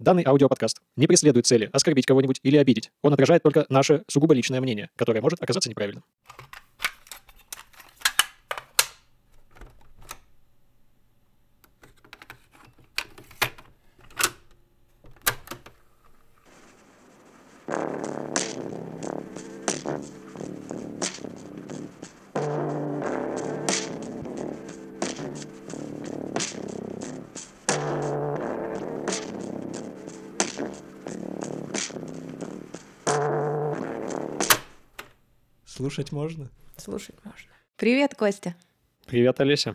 Данный аудиоподкаст не преследует цели оскорбить кого-нибудь или обидеть. Он отражает только наше сугубо личное мнение, которое может оказаться неправильным. Слушать можно? Слушать можно. Привет, Костя. Привет, Олеся.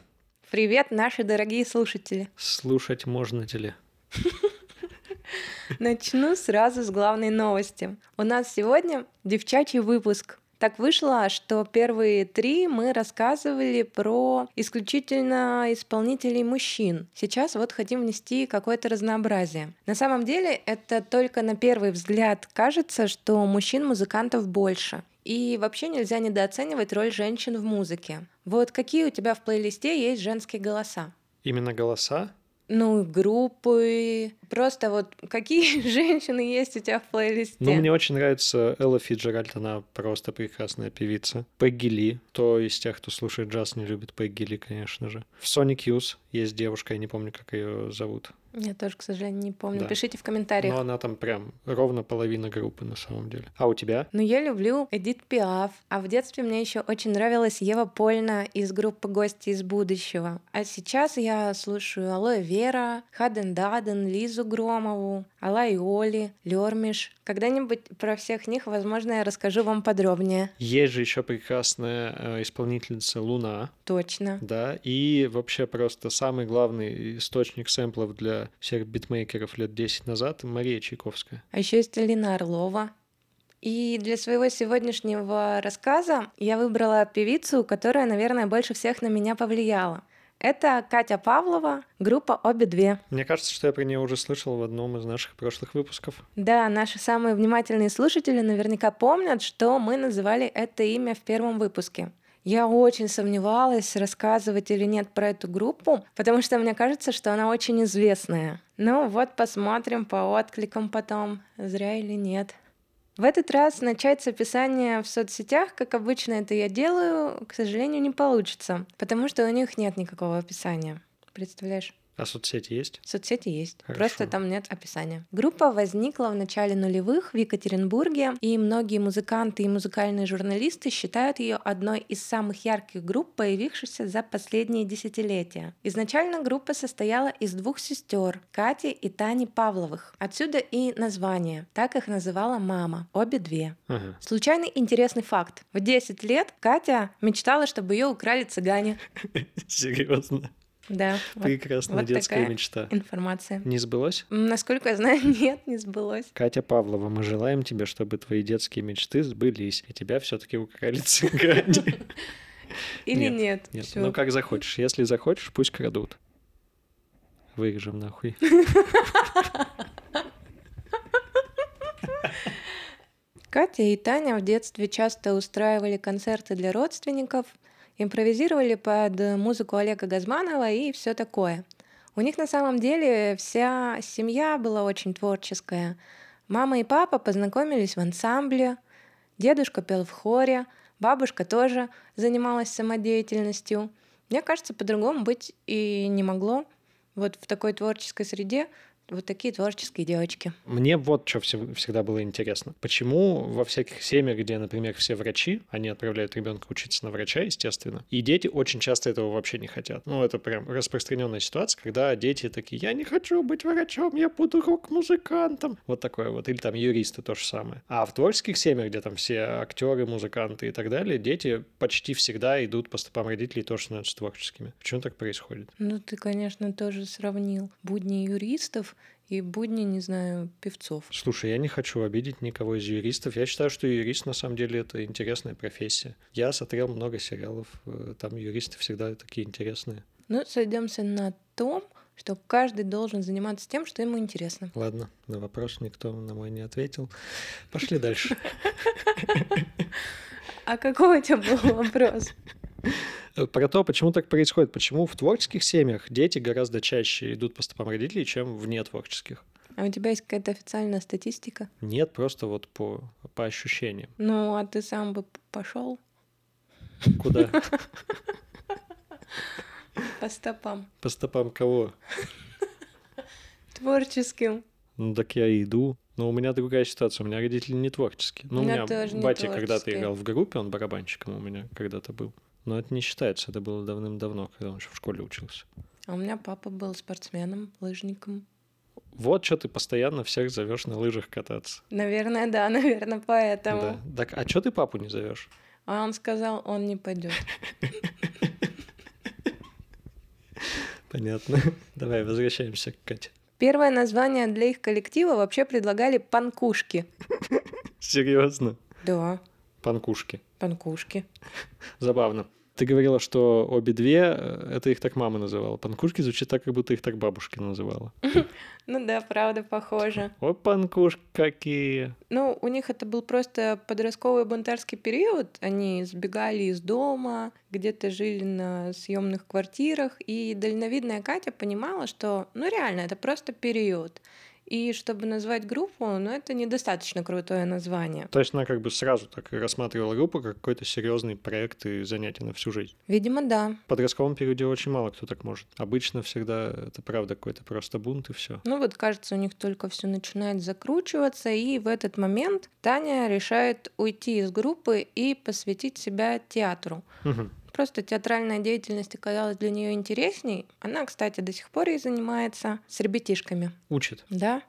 Привет, наши дорогие слушатели. Слушать можно ли? Начну сразу с главной новости. У нас сегодня девчачий выпуск. Так вышло, что первые три мы рассказывали про исключительно исполнителей мужчин. Сейчас вот хотим внести какое-то разнообразие. На самом деле это только на первый взгляд кажется, что мужчин-музыкантов больше. И вообще нельзя недооценивать роль женщин в музыке. Вот какие у тебя в плейлисте есть женские голоса? Именно голоса? Ну, группы. Просто вот какие женщины есть у тебя в плейлисте? Ну, мне очень нравится Элла Фиджеральд, она просто прекрасная певица. Пегги Ли, кто из тех, кто слушает джаз, не любит Пегги Ли, конечно же. В Sonic Youth есть девушка, я не помню, как ее зовут. Я тоже, к сожалению, не помню. Да. Пишите в комментариях. Но она там прям ровно половина группы на самом деле. А у тебя? Ну, я люблю Эдит Пиаф. А в детстве мне еще очень нравилась Ева Польна из группы «Гости из будущего». А сейчас я слушаю Алоэ Вера, Хаден Даден, Лизу Громову, Алай Оли, Лермиш. Когда-нибудь про всех них, возможно, я расскажу вам подробнее. Есть же еще прекрасная э, исполнительница Луна, Точно. да, и вообще просто самый главный источник сэмплов для всех битмейкеров лет 10 назад Мария Чайковская. А еще есть Алина Орлова. И для своего сегодняшнего рассказа я выбрала певицу, которая, наверное, больше всех на меня повлияла. Это Катя Павлова, группа «Обе две». Мне кажется, что я про нее уже слышал в одном из наших прошлых выпусков. Да, наши самые внимательные слушатели наверняка помнят, что мы называли это имя в первом выпуске. Я очень сомневалась, рассказывать или нет про эту группу, потому что мне кажется, что она очень известная. Ну вот посмотрим по откликам потом, зря или нет. В этот раз начать с описания в соцсетях, как обычно это я делаю, к сожалению, не получится, потому что у них нет никакого описания. Представляешь? А соцсети есть? Соцсети есть, Хорошо. просто там нет описания. Группа возникла в начале нулевых в Екатеринбурге, и многие музыканты и музыкальные журналисты считают ее одной из самых ярких групп, появившихся за последние десятилетия. Изначально группа состояла из двух сестер Кати и Тани Павловых. Отсюда и название. Так их называла мама. Обе две. Ага. Случайный интересный факт. В 10 лет Катя мечтала, чтобы ее украли цыгане. Серьезно? Да. вот- Прекрасная вот детская такая мечта. информация. Не сбылось? Насколько я знаю, нет, не сбылось. Катя Павлова, мы желаем тебе, чтобы твои детские мечты сбылись, и тебя все-таки украли цыгане. Или Нет, нет? Ну как захочешь. Если захочешь, пусть крадут. Вырежем нахуй. Катя и Таня в детстве часто устраивали концерты для родственников, импровизировали под музыку Олега Газманова и все такое. У них на самом деле вся семья была очень творческая. Мама и папа познакомились в ансамбле, дедушка пел в хоре, бабушка тоже занималась самодеятельностью. Мне кажется, по-другому быть и не могло. Вот в такой творческой среде вот такие творческие девочки. Мне вот что всегда было интересно. Почему во всяких семьях, где, например, все врачи, они отправляют ребенка учиться на врача, естественно, и дети очень часто этого вообще не хотят. Ну, это прям распространенная ситуация, когда дети такие, я не хочу быть врачом, я буду рок-музыкантом. Вот такое вот. Или там юристы то же самое. А в творческих семьях, где там все актеры, музыканты и так далее, дети почти всегда идут по стопам родителей тоже становятся творческими. Почему так происходит? Ну, ты, конечно, тоже сравнил будни юристов и будни, не знаю, певцов. Слушай, я не хочу обидеть никого из юристов. Я считаю, что юрист на самом деле это интересная профессия. Я смотрел много сериалов, э, там юристы всегда такие интересные. Ну, сойдемся на том, что каждый должен заниматься тем, что ему интересно. Ладно, на вопрос никто на мой не ответил. Пошли дальше. А какой у тебя был вопрос? Про то, почему так происходит, почему в творческих семьях дети гораздо чаще идут по стопам родителей, чем в нетворческих. А у тебя есть какая-то официальная статистика? Нет, просто вот по, по ощущениям. Ну, а ты сам бы пошел Куда? по стопам По стопам кого? творческим. Ну так я и иду. Но у меня другая ситуация. У меня родители не творческие. Ну, У у меня батя когда-то играл в группе, он барабанщиком у меня когда-то был. Но это не считается, это было давным-давно, когда он еще в школе учился. А у меня папа был спортсменом, лыжником. Вот что ты постоянно всех зовешь на лыжах кататься. Наверное, да, наверное, поэтому. Да. Так, а что ты папу не зовешь? А он сказал, он не пойдет. Понятно. Давай возвращаемся к Кате. Первое название для их коллектива вообще предлагали панкушки. Серьезно? Да, Панкушки. панкушки. Забавно. Ты говорила, что обе две, э, это их так мама называла. Панкушки звучит так, как будто их так бабушка называла. Ну да, правда, похоже. О, панкушки какие! Ну, у них это был просто подростковый бунтарский период. Они сбегали из дома, где-то жили на съемных квартирах, и дальновидная Катя понимала, что, ну реально, это просто период. И чтобы назвать группу, ну это недостаточно крутое название. То есть она как бы сразу так рассматривала группу как какой-то серьезный проект и занятие на всю жизнь. Видимо, да. В подростковом периоде очень мало кто так может. Обычно всегда это правда какой-то просто бунт и все. Ну вот, кажется, у них только все начинает закручиваться, и в этот момент Таня решает уйти из группы и посвятить себя театру. Просто театральная деятельность оказалась для нее интересней. Она, кстати, до сих пор и занимается с ребятишками. Учит. Да.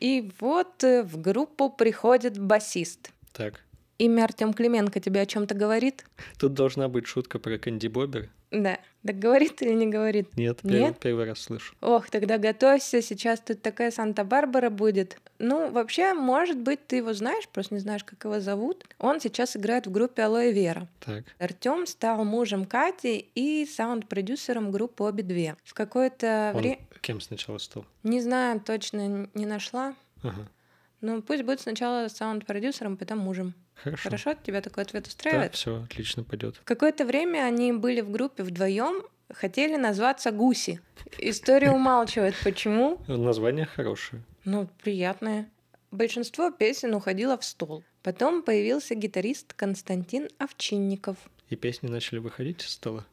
И вот э, в группу приходит басист. Так. Имя Артем Клименко тебе о чем-то говорит? Тут должна быть шутка про Кэнди Бобер. Да. Так говорит или не говорит? Нет, первый, Нет? первый раз слышу. Ох, тогда готовься, сейчас тут такая Санта-Барбара будет. Ну, вообще, может быть, ты его знаешь, просто не знаешь, как его зовут. Он сейчас играет в группе Алоэ Вера. Так. Артем стал мужем Кати и саунд-продюсером группы обе две. В какое-то время, кем сначала стал? не знаю, точно не нашла. Ага. Ну, пусть будет сначала саунд-продюсером, потом мужем. Хорошо. Хорошо, тебя такой ответ Да, устраивает? все, отлично пойдет. В какое-то время они были в группе вдвоем, хотели назваться Гуси. История умалчивает. Почему? Название хорошее. Ну, приятное. Большинство песен уходило в стол. Потом появился гитарист Константин Овчинников. И песни начали выходить из стола.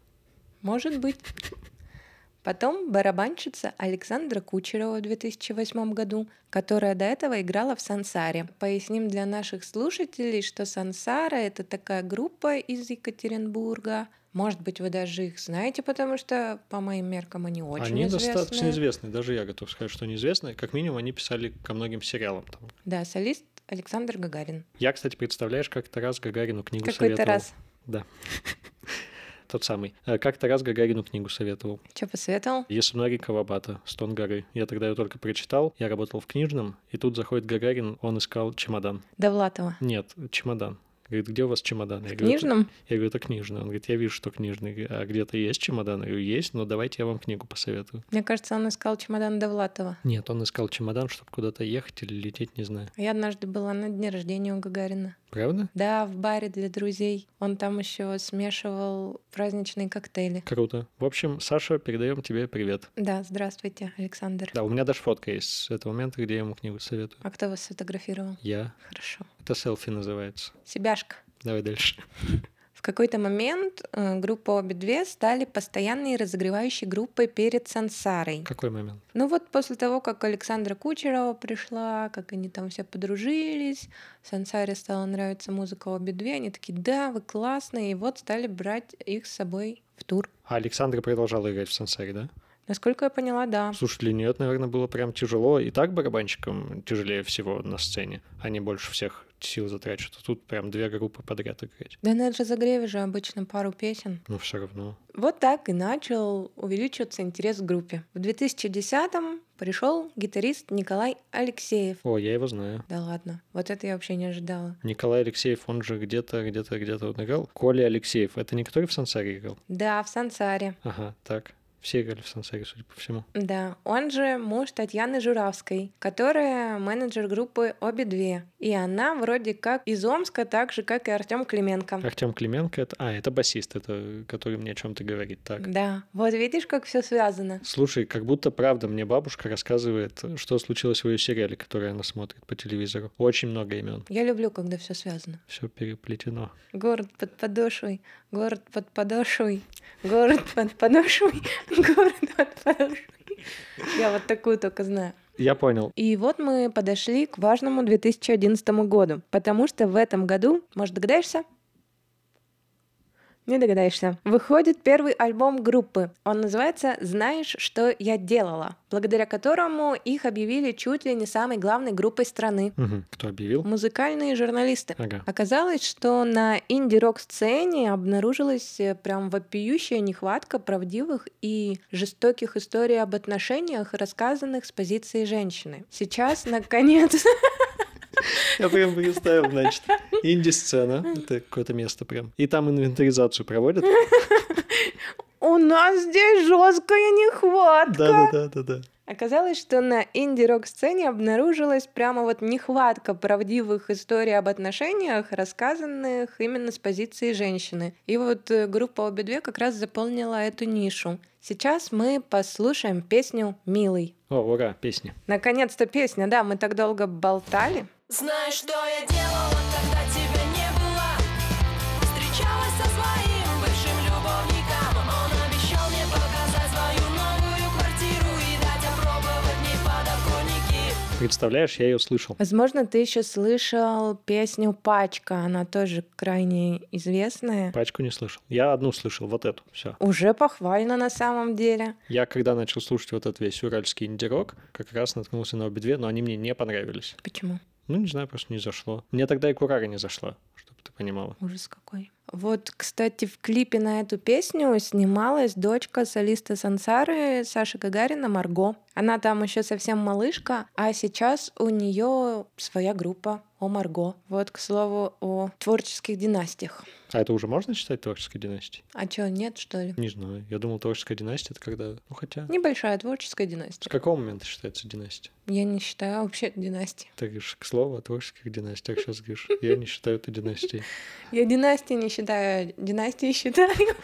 Может быть. Потом барабанщица Александра Кучерова в 2008 году, которая до этого играла в Сансаре. Поясним для наших слушателей, что Сансара — это такая группа из Екатеринбурга. Может быть, вы даже их знаете, потому что, по моим меркам, они очень они известные. достаточно известные. Даже я готов сказать, что они известные. Как минимум, они писали ко многим сериалам. Там. Да, солист Александр Гагарин. Я, кстати, представляешь, как-то раз Гагарину книгу Какой-то советовал. раз. Да. Тот самый. Э, Как-то раз Гагарину книгу советовал. Что посоветовал? Ясунари Кавабата, «Стон горы». Я тогда ее только прочитал, я работал в книжном, и тут заходит Гагарин, он искал чемодан. Довлатова. Нет, чемодан. Говорит, где у вас чемодан? Я В говорю, «Это- книжном? Я говорю, это книжный. Он говорит, я вижу, что книжный. А где-то есть чемодан? Я говорю, есть, но давайте я вам книгу посоветую. Мне кажется, он искал чемодан Довлатова. Нет, он искал чемодан, чтобы куда-то ехать или лететь, не знаю. Я однажды была на дне рождения у Гагарина. Правда? Да, в баре для друзей. Он там еще смешивал праздничные коктейли. Круто. В общем, Саша, передаем тебе привет. Да, здравствуйте, Александр. Да, у меня даже фотка есть с этого момента, где я ему книгу советую. А кто вас сфотографировал? Я. Хорошо. Это селфи называется. Себяшка. Давай дальше. Какой-то момент э, группа обе две стали постоянной разогревающей группой перед Сансарой. Какой момент? Ну вот после того, как Александра Кучерова пришла, как они там все подружились, Сансаре стала нравиться музыка обе две, они такие, да, вы классные, и вот стали брать их с собой в тур. А Александра продолжала играть в Сансаре, да? Насколько я поняла, да. Слушай, для нее это, наверное, было прям тяжело. И так барабанщикам тяжелее всего на сцене. Они больше всех сил затрачивают. А тут прям две группы подряд играть. Да на разогреве же обычно пару песен. Но все равно. Вот так и начал увеличиваться интерес к группе. В 2010-м пришел гитарист Николай Алексеев. О, я его знаю. Да ладно, вот это я вообще не ожидала. Николай Алексеев, он же где-то, где-то, где-то вот играл. Коля Алексеев, это не который в Сансаре играл? Да, в Сансаре. Ага, так. Все играли в сансаре, судя по всему. Да, он же муж Татьяны Журавской, которая менеджер группы «Обе две». И она вроде как из Омска, так же, как и Артем Клименко. Артем Клименко это. А, это басист, это который мне о чем-то говорит. Так. Да, вот видишь, как все связано. Слушай, как будто правда мне бабушка рассказывает, что случилось в ее сериале, который она смотрит по телевизору. Очень много имен. Я люблю, когда все связано. Все переплетено. Город под подошвой, город под подошвой, город под подошвой, город. Я вот такую только знаю. Я понял. И вот мы подошли к важному 2011 году, потому что в этом году, может, догадаешься? Не догадаешься. Выходит первый альбом группы. Он называется «Знаешь, что я делала», благодаря которому их объявили чуть ли не самой главной группой страны. Мгм. Кто объявил? Музыкальные журналисты. Ага. Оказалось, что на инди-рок сцене обнаружилась э, прям вопиющая нехватка правдивых и жестоких историй об отношениях, рассказанных с позиции женщины. Сейчас, наконец, Я прям представил, значит, инди-сцена. Это какое-то место прям. И там инвентаризацию проводят. у нас здесь жесткая нехватка. Да-да-да-да-да. Оказалось, что на инди-рок сцене обнаружилась прямо вот нехватка правдивых историй об отношениях, рассказанных именно с позиции женщины. И вот э, группа обе две как раз заполнила эту нишу. Сейчас мы послушаем песню «Милый». О, ура, песня. Наконец-то песня, да, мы так долго болтали. Знаешь, что я делала, Представляешь, я ее слышал. Возможно, ты еще слышал песню «Пачка», она тоже крайне известная. Пачку не слышал. Я одну слышал, вот эту. Все. Уже похвально на самом деле. Я когда начал слушать вот этот весь уральский инди-рок, как раз наткнулся на обе две, но они мне не понравились. Почему? Ну, не знаю, просто не зашло. Мне тогда и Курага не зашла, чтобы ты понимала. Ужас какой. Вот, кстати, в клипе на эту песню снималась дочка солиста Сансары Саши Гагарина Марго. Она там еще совсем малышка, а сейчас у нее своя группа о Марго. Вот, к слову, о творческих династиях. А это уже можно считать творческой династией? А чё, нет, что ли? Не знаю. Я думал, творческая династия это когда... Ну, хотя... Небольшая творческая С династия. какого момента считается династия? Я не считаю вообще династией. Говоришь, к слову, о творческих династиях сейчас говоришь. Я не считаю это династией. Я династии не считаю, династии считаю.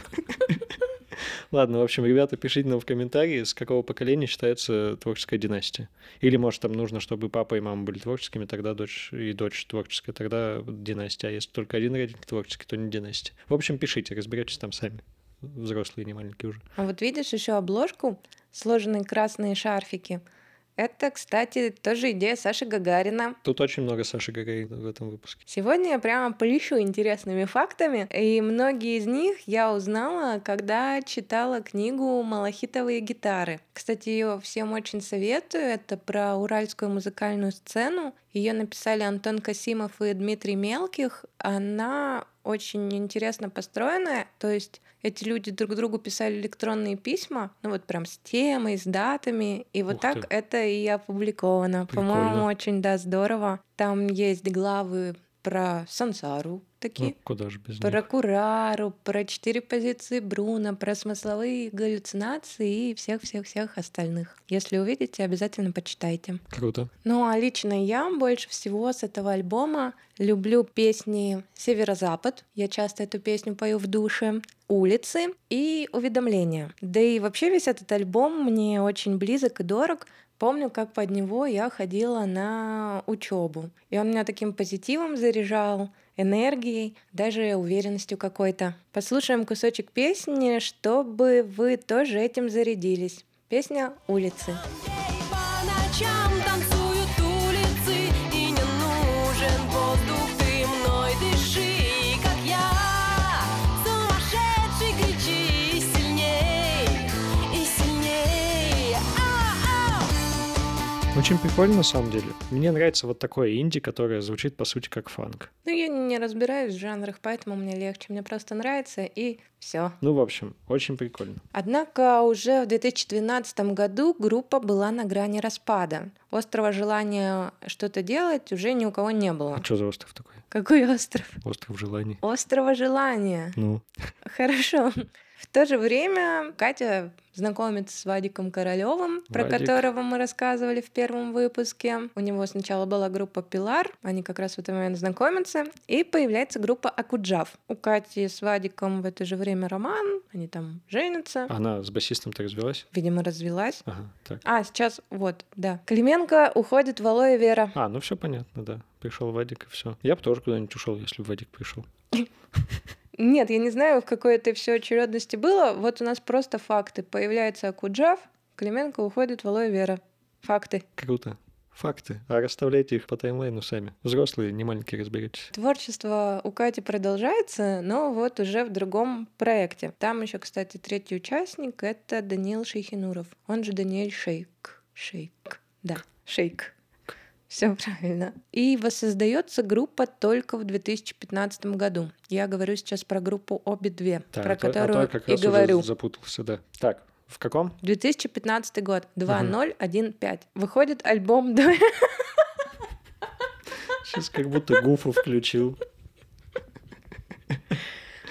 Ладно, в общем, ребята, пишите нам в комментарии, с какого поколения считается творческая династия. Или, может, там нужно, чтобы папа и мама были творческими, тогда дочь и дочь творческая, тогда династия. А если только один родитель творческий, то не династия. В общем, пишите, разберетесь там сами. Взрослые, не маленькие уже. А вот видишь еще обложку, сложенные красные шарфики. Это, кстати, тоже идея Саши Гагарина. Тут очень много Саши Гагарина в этом выпуске. Сегодня я прямо полещу интересными фактами, и многие из них я узнала, когда читала книгу «Малахитовые гитары». Кстати, ее всем очень советую. Это про уральскую музыкальную сцену. Ее написали Антон Касимов и Дмитрий Мелких. Она очень интересно построенная, то есть эти люди друг другу писали электронные письма, ну вот прям с темой, с датами, и вот Ух так ты. это и опубликовано. По-моему, очень, да, здорово. Там есть главы про сансару такие, Ну, куда же без про них? Курару, про четыре позиции Бруно, про смысловые галлюцинации и всех-всех-всех остальных. Если увидите, обязательно почитайте. Круто. Ну а лично я больше всего с этого альбома люблю песни «Северо-Запад». Я часто эту песню пою в душе. «Улицы» и «Уведомления». Да и вообще весь этот альбом мне очень близок и дорог. Помню, как под него я ходила на учебу. И он меня таким позитивом заряжал, энергией, даже уверенностью какой-то. Послушаем кусочек песни, чтобы вы тоже этим зарядились. Песня «Улицы». По ночам танцуют Очень прикольно, на самом деле. Мне нравится вот такое инди, которое звучит, по сути, как фанк. Ну, я не разбираюсь в жанрах, поэтому мне легче. Мне просто нравится, и все. Ну, в общем, очень прикольно. Однако уже в 2012 году группа была на грани распада. Острого желания что-то делать уже ни у кого не было. А что за остров такой? Какой остров? Остров желаний. Острого желания. Ну, Хорошо. В то же время Катя знакомится с Вадиком Королевым, про Вадик. которого мы рассказывали в первом выпуске. У него сначала была группа Пилар, они как раз в этот момент знакомятся, и появляется группа Акуджав. У Кати с Вадиком в это же время роман, они там женятся. Она с басистом-то развелась? Видимо, развелась. Ага, так. А, сейчас вот, да. Клименко уходит в Алоэ Вера. А, ну все понятно, да. Пришел Вадик и все. Я бы тоже куда-нибудь ушел, если бы Вадик пришел. Нет, я не знаю, в какой это все очередности было. Вот у нас просто факты. Появляется Акуджав, Клименко уходит в Алоэ Вера. Факты. Круто. Факты. А расставляйте их по таймлайну сами. Взрослые, не маленькие, разберетесь. Творчество у Кати продолжается, но вот уже в другом проекте. Там еще, кстати, третий участник — это Даниил Шейхинуров. Он же Даниэль Шейк. Шейк. Да, Шейк. Все правильно. И воссоздается группа только в 2015 году. Я говорю сейчас про группу обе две, Так, про а то- а то которую как и раз уже говорю. запутался, да. Так, в каком? 2015 год, 2015. Выходит альбом «До- Сейчас как будто Гуфу включил.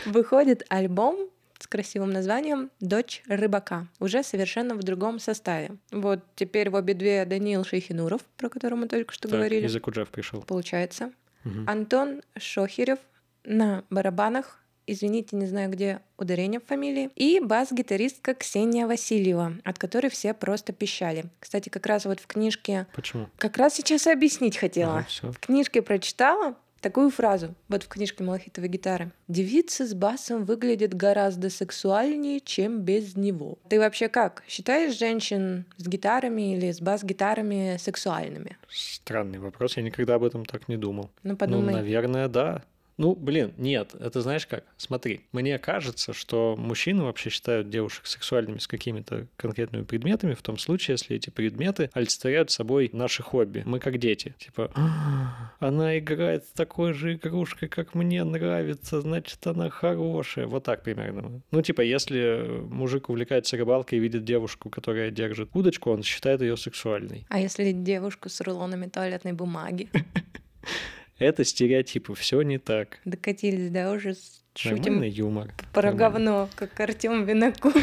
Выходит альбом с красивым названием «Дочь рыбака», уже совершенно в другом составе. Вот теперь в обе две Даниил Шейхинуров, про которого мы только что Так, говорили, из Акуджав пришел. получается. Мгм. Антон Шохерев на барабанах, извините, не знаю, где ударение в фамилии, и бас-гитаристка Ксения Васильева, от которой все просто пищали. Кстати, как раз вот в книжке, Почему? как раз сейчас и объяснить хотела. все. В книжке прочитала такую фразу, вот в книжке «Малахитовой гитары». «Девицы с басом выглядят гораздо сексуальнее, чем без него». Ты вообще как? Считаешь женщин с гитарами или с бас-гитарами сексуальными? Странный вопрос, я никогда об этом так не думал. Ну, подумай. Ну, наверное, да. Ну, блин, нет, это знаешь как? Смотри, мне кажется, что мужчины вообще считают девушек сексуальными с какими-то конкретными предметами, в том случае, если эти предметы олицетворяют собой наши хобби. Мы как дети. Типа, «А, она играет с такой же игрушкой, как мне нравится, значит, она хорошая. Вот так примерно. Ну, типа, если мужик увлекается рыбалкой и видит девушку, которая держит удочку, он считает ее сексуальной. А если девушку с рулонами туалетной бумаги? Это стереотипы, все не так. Докатились, да, уже с- Нормальный шутим юмор. про Нормально. говно, как Артем Винокур.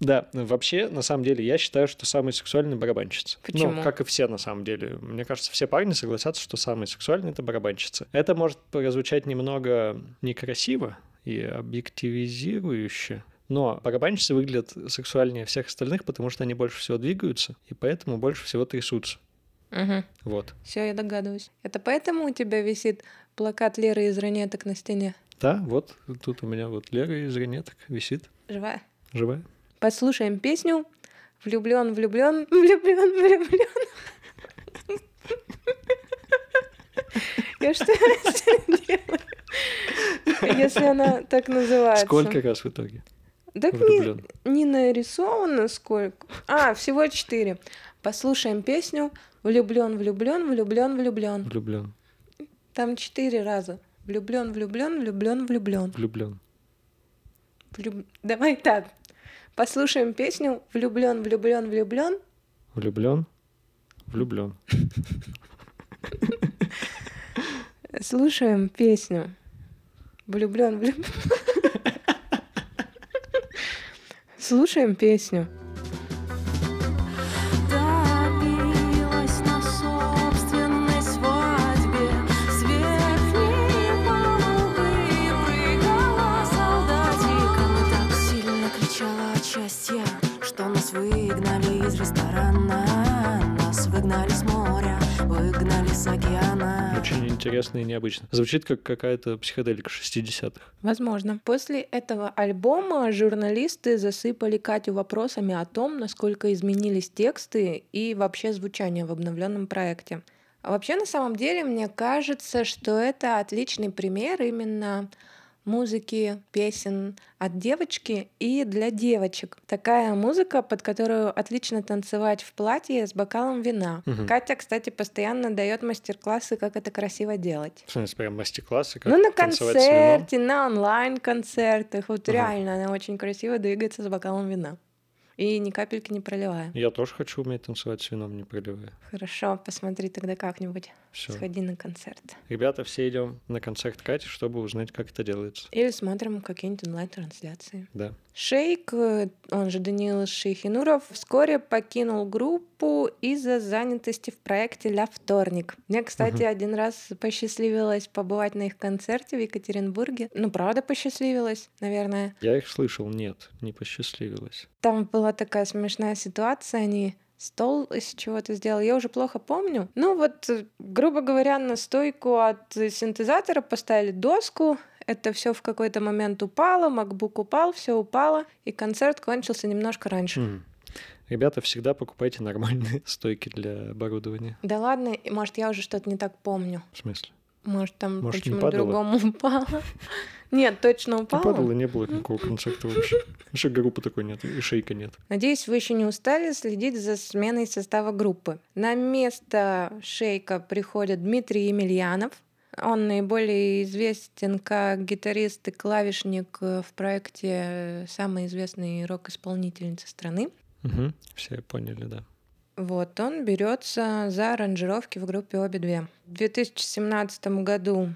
Да, вообще, на самом деле, я считаю, что самый сексуальный барабанщица. Почему? Ну, как и все, на самом деле. Мне кажется, все парни согласятся, что самый сексуальный — это барабанщица. Это может прозвучать немного некрасиво и объективизирующе, но барабанщицы выглядят сексуальнее всех остальных, потому что они больше всего двигаются, и поэтому больше всего трясутся. Вот. Все, я догадываюсь. Это поэтому у тебя висит плакат Леры из ранеток на стене? Да, вот тут у меня вот Лера из ранеток висит, Живая. живая. Послушаем песню Влюблен, влюблен, влюблен, влюблен. Я что делаю? Если она так называется. Сколько раз в итоге Так не, не нарисовано сколько. А, всего четыре. Послушаем песню Влюблен, влюблен, влюблен, влюблен. Влюблен. Там четыре раза. Влюблен, влюблен, влюблен, влюблен. Влюблен. Влюб- Давай так. Послушаем песню Влюблен, влюблен, влюблен. Влюблен. Влюблен. Слушаем песню. Влюблен, влюблен. Слушаем песню. Интересно и необычно. Звучит как какая-то психоделика 60-х. Возможно. После этого альбома журналисты засыпали Катю вопросами о том, насколько изменились тексты и вообще звучание в обновленном проекте. А вообще, на самом деле, мне кажется, что это отличный пример именно музыки, песен от девочки и для девочек. Такая музыка, под которую отлично танцевать в платье с бокалом вина. Мгм. Катя, кстати, постоянно дает мастер-классы, как это красиво делать. В смысле, прям мастер-классы, как Ну, на концерте, на онлайн-концертах. Вот Ага. реально, она очень красиво двигается с бокалом вина. И ни капельки не проливая. Я тоже хочу уметь танцевать с вином, не проливая. Хорошо, посмотри тогда как-нибудь. Все. Сходи на концерт. Ребята, все идем на концерт Кати, чтобы узнать, как это делается. Или смотрим какие-нибудь онлайн-трансляции. Да. Шейк, э, он же Даниил Шейхинуров, вскоре покинул группу из-за занятости в проекте «Ля вторник». Мне, кстати, Мгм. один раз посчастливилось побывать на их концерте в Екатеринбурге. Ну, правда, посчастливилось, наверное. Я их слышал, нет, не посчастливилось. Там была такая смешная ситуация, они стол из чего-то сделал, я уже плохо помню. Ну вот, э, грубо говоря, на стойку от синтезатора поставили доску, это все в какой-то момент упало, MacBook упал, все упало, и концерт кончился немножко раньше. Мгм. Ребята, всегда покупайте нормальные стойки для оборудования. Да ладно, может, я уже что-то не так помню. В смысле? Может, там Может, не почему-то падало? другому упало. Нет, точно упало. падало, не было никакого концерта вообще. Еще группы такой нет, и шейка нет. Надеюсь, вы еще не устали следить за сменой состава группы. На место Шейка приходит Дмитрий Емельянов. Он наиболее известен как гитарист и клавишник э, в проекте э, самой известной рок-исполнительницы страны. Мгм. Все поняли, да. Вот, он берется за аранжировки в группе обе две. В 2017 году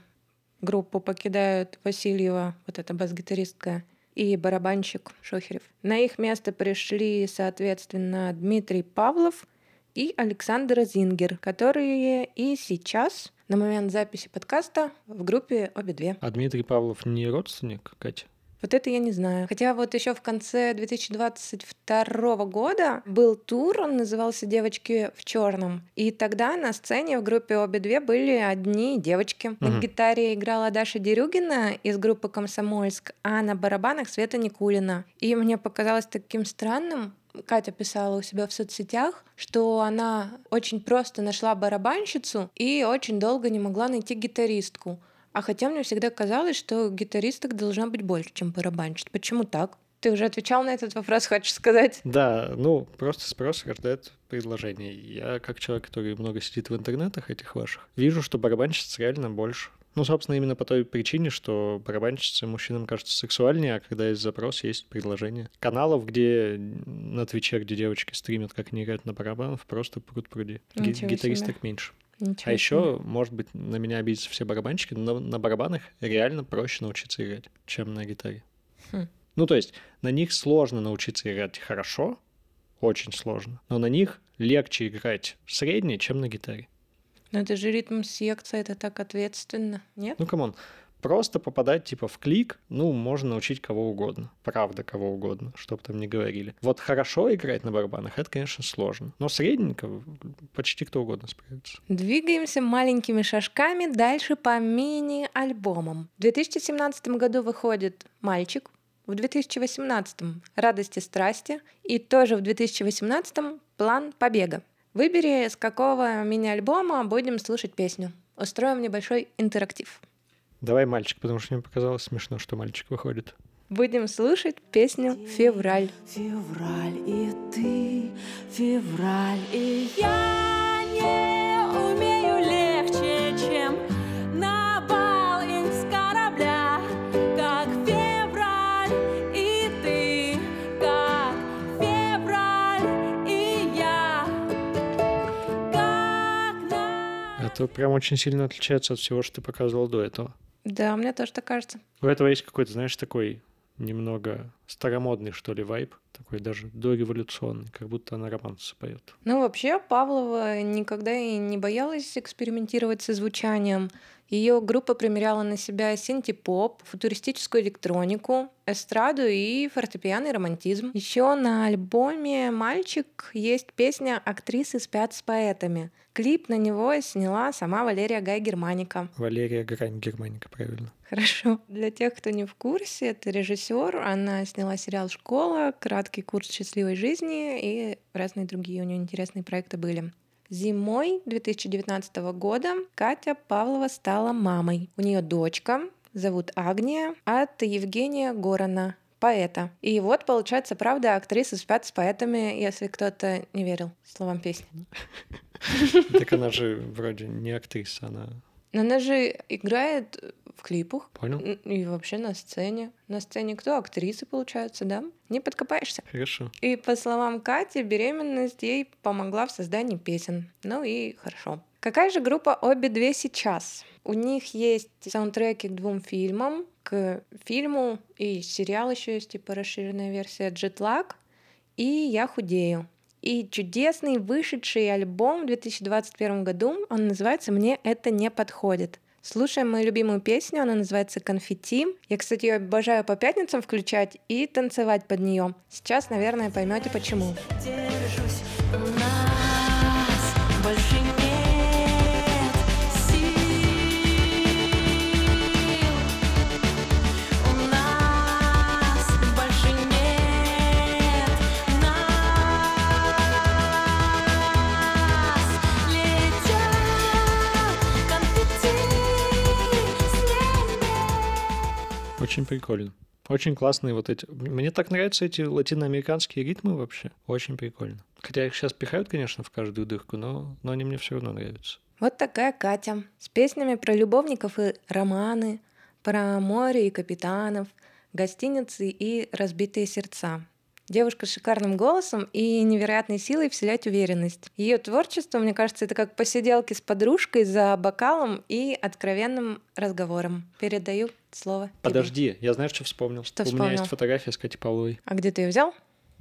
группу покидают Васильева, вот эта бас-гитаристка, и барабанщик Шохерев. На их место пришли, соответственно, Дмитрий Павлов и Александр Зингер, которые и сейчас, на момент записи подкаста, в группе обе две. А Дмитрий Павлов не родственник Кати? Вот это я не знаю. Хотя вот еще в конце 2022 года был тур, он назывался «Девочки в черном». И тогда на сцене в группе обе две были одни девочки. На Мгм. гитаре играла Даша Дерюгина из группы «Комсомольск», а на барабанах Света Никулина. И мне показалось таким странным, Катя писала у себя в соцсетях, что она очень просто нашла барабанщицу и очень долго не могла найти гитаристку. А хотя мне всегда казалось, что гитаристок должна быть больше, чем барабанщиц. Почему так? Ты уже отвечал на этот вопрос, хочешь сказать? Да, ну, просто спрос рождает предложение. Я, как человек, который много сидит в интернетах этих ваших, вижу, что барабанщиц реально больше. Ну, собственно, именно по той причине, что барабанщицы мужчинам кажутся сексуальнее, а когда есть запрос, есть предложение. Каналов, где на Твиче, где девочки стримят, как они играют на барабанах, просто пруд пруди. Ги- Ничего Гитаристок меньше. Ничего А себе. еще, может быть, на меня обидятся все барабанщики, но на барабанах реально проще научиться играть, чем на гитаре. Хм. Ну, то есть, на них сложно научиться играть хорошо, очень сложно, но на них легче играть средне, чем на гитаре. Но это же ритм секция, это так ответственно, нет? Ну, come on, просто попадать, типа, в клик, ну, можно научить кого угодно. Правда, кого угодно, чтобы там не говорили. Вот хорошо играть на барабанах, это, конечно, сложно. Но средненько почти кто угодно справится. Двигаемся маленькими шажками дальше по мини-альбомам. В 2017 году выходит «Мальчик», в 2018 «Радости страсти» и тоже в 2018 «План побега». Выбери, с какого мини-альбома будем слушать песню. Устроим небольшой интерактив. Давай мальчик, потому что мне показалось смешно, что мальчик выходит. Будем слушать песню «Февраль». Февраль и ты, февраль и я Это прям очень сильно отличается от всего, что ты показывал до этого. Да, мне тоже так кажется. У этого есть какой-то, знаешь, такой немного старомодный, что ли, вайб, такой даже дореволюционный, как будто она романсы поет. Ну, вообще, Павлова никогда и не боялась экспериментировать со звучанием. Ее группа примеряла на себя синти-поп, футуристическую электронику, эстраду и фортепианный романтизм. Еще на альбоме «Мальчик» есть песня «Актрисы спят с поэтами». Клип на него сняла сама Валерия Гай Германика. Валерия Грань Германика, правильно. Хорошо. Для тех, кто не в курсе, это режиссер. Она сняла сериал «Школа», «Краткий курс счастливой жизни» и разные другие у нее интересные проекты были. Зимой 2019 года Катя Павлова стала мамой. У нее дочка, зовут Агния, от Евгения Горана, поэта. И вот, получается, правда, актрисы спят с поэтами, если кто-то не верил словам песни. Так она же вроде не актриса, она... Но она же играет в клипах Понял? и вообще на сцене. На сцене кто? Актрисы, получается, да? Не подкопаешься. Хорошо. И по словам Кати, беременность ей помогла в создании песен. Ну и хорошо. Какая же группа обе две сейчас? У них есть саундтреки к двум фильмам. К фильму и сериал еще есть, типа расширенная версия «Джетлаг» и «Я худею». И чудесный вышедший альбом в 2021 году, он называется «Мне это не подходит». Слушаем мою любимую песню, она называется «Конфетти». Я, кстати, ее обожаю по пятницам включать и танцевать под нее. Сейчас, наверное, поймете почему. держусь Очень прикольно. Очень классные вот эти. Мне так нравятся эти латиноамериканские ритмы вообще. Очень прикольно. Хотя их сейчас пихают, конечно, в каждую дырку, но, но они мне все равно нравятся. Вот такая Катя с песнями про любовников и романы, про море и капитанов, гостиницы и разбитые сердца. Девушка с шикарным голосом и невероятной силой вселять уверенность. Ее творчество, мне кажется, это как посиделки с подружкой за бокалом и откровенным разговором. Передаю слово. Подожди, я знаешь, что вспомнил? Что У меня вспомнил? есть фотография с Катей Павловой. А где ты ее взял?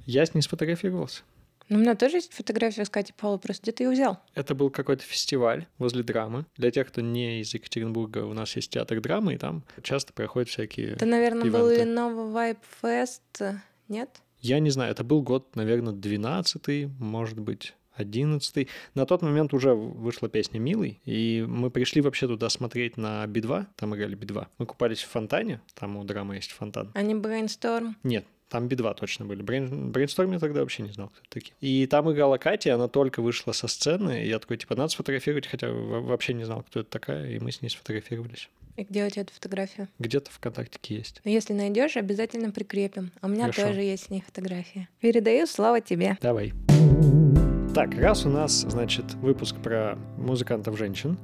Я с ней сфотографировался. Ну, у меня тоже есть фотография с Катей Павловой, просто где ты ее взял? Это был какой-то фестиваль возле драмы. Для тех, кто не из Екатеринбурга, у нас есть театр драмы, и там часто проходят всякие... Это, наверное, был Ивенты. Lenovo Vibe Fest, нет? Я не знаю, это был год, наверное, 12 может быть, 11 На тот момент уже вышла песня «Милый», и мы пришли вообще туда смотреть на Би-2, там играли Би-2. Мы купались в фонтане, там у драмы есть фонтан. А не Brainstorm? Нет, там Би-2 точно были. Брейн... Брейнсторм я тогда вообще не знал, кто это такие. И там играла Катя, она только вышла со сцены, и я такой, типа, надо сфотографировать, хотя во- вообще не знал, кто это такая, и мы с ней сфотографировались. И где у тебя эта фотография? Где-то ВКонтактике есть. Но Если найдешь, обязательно прикрепим. А у меня Хорошо. тоже есть с ней фотография. Передаю слово тебе. Давай. Так, раз у нас, значит, выпуск про музыкантов-женщин,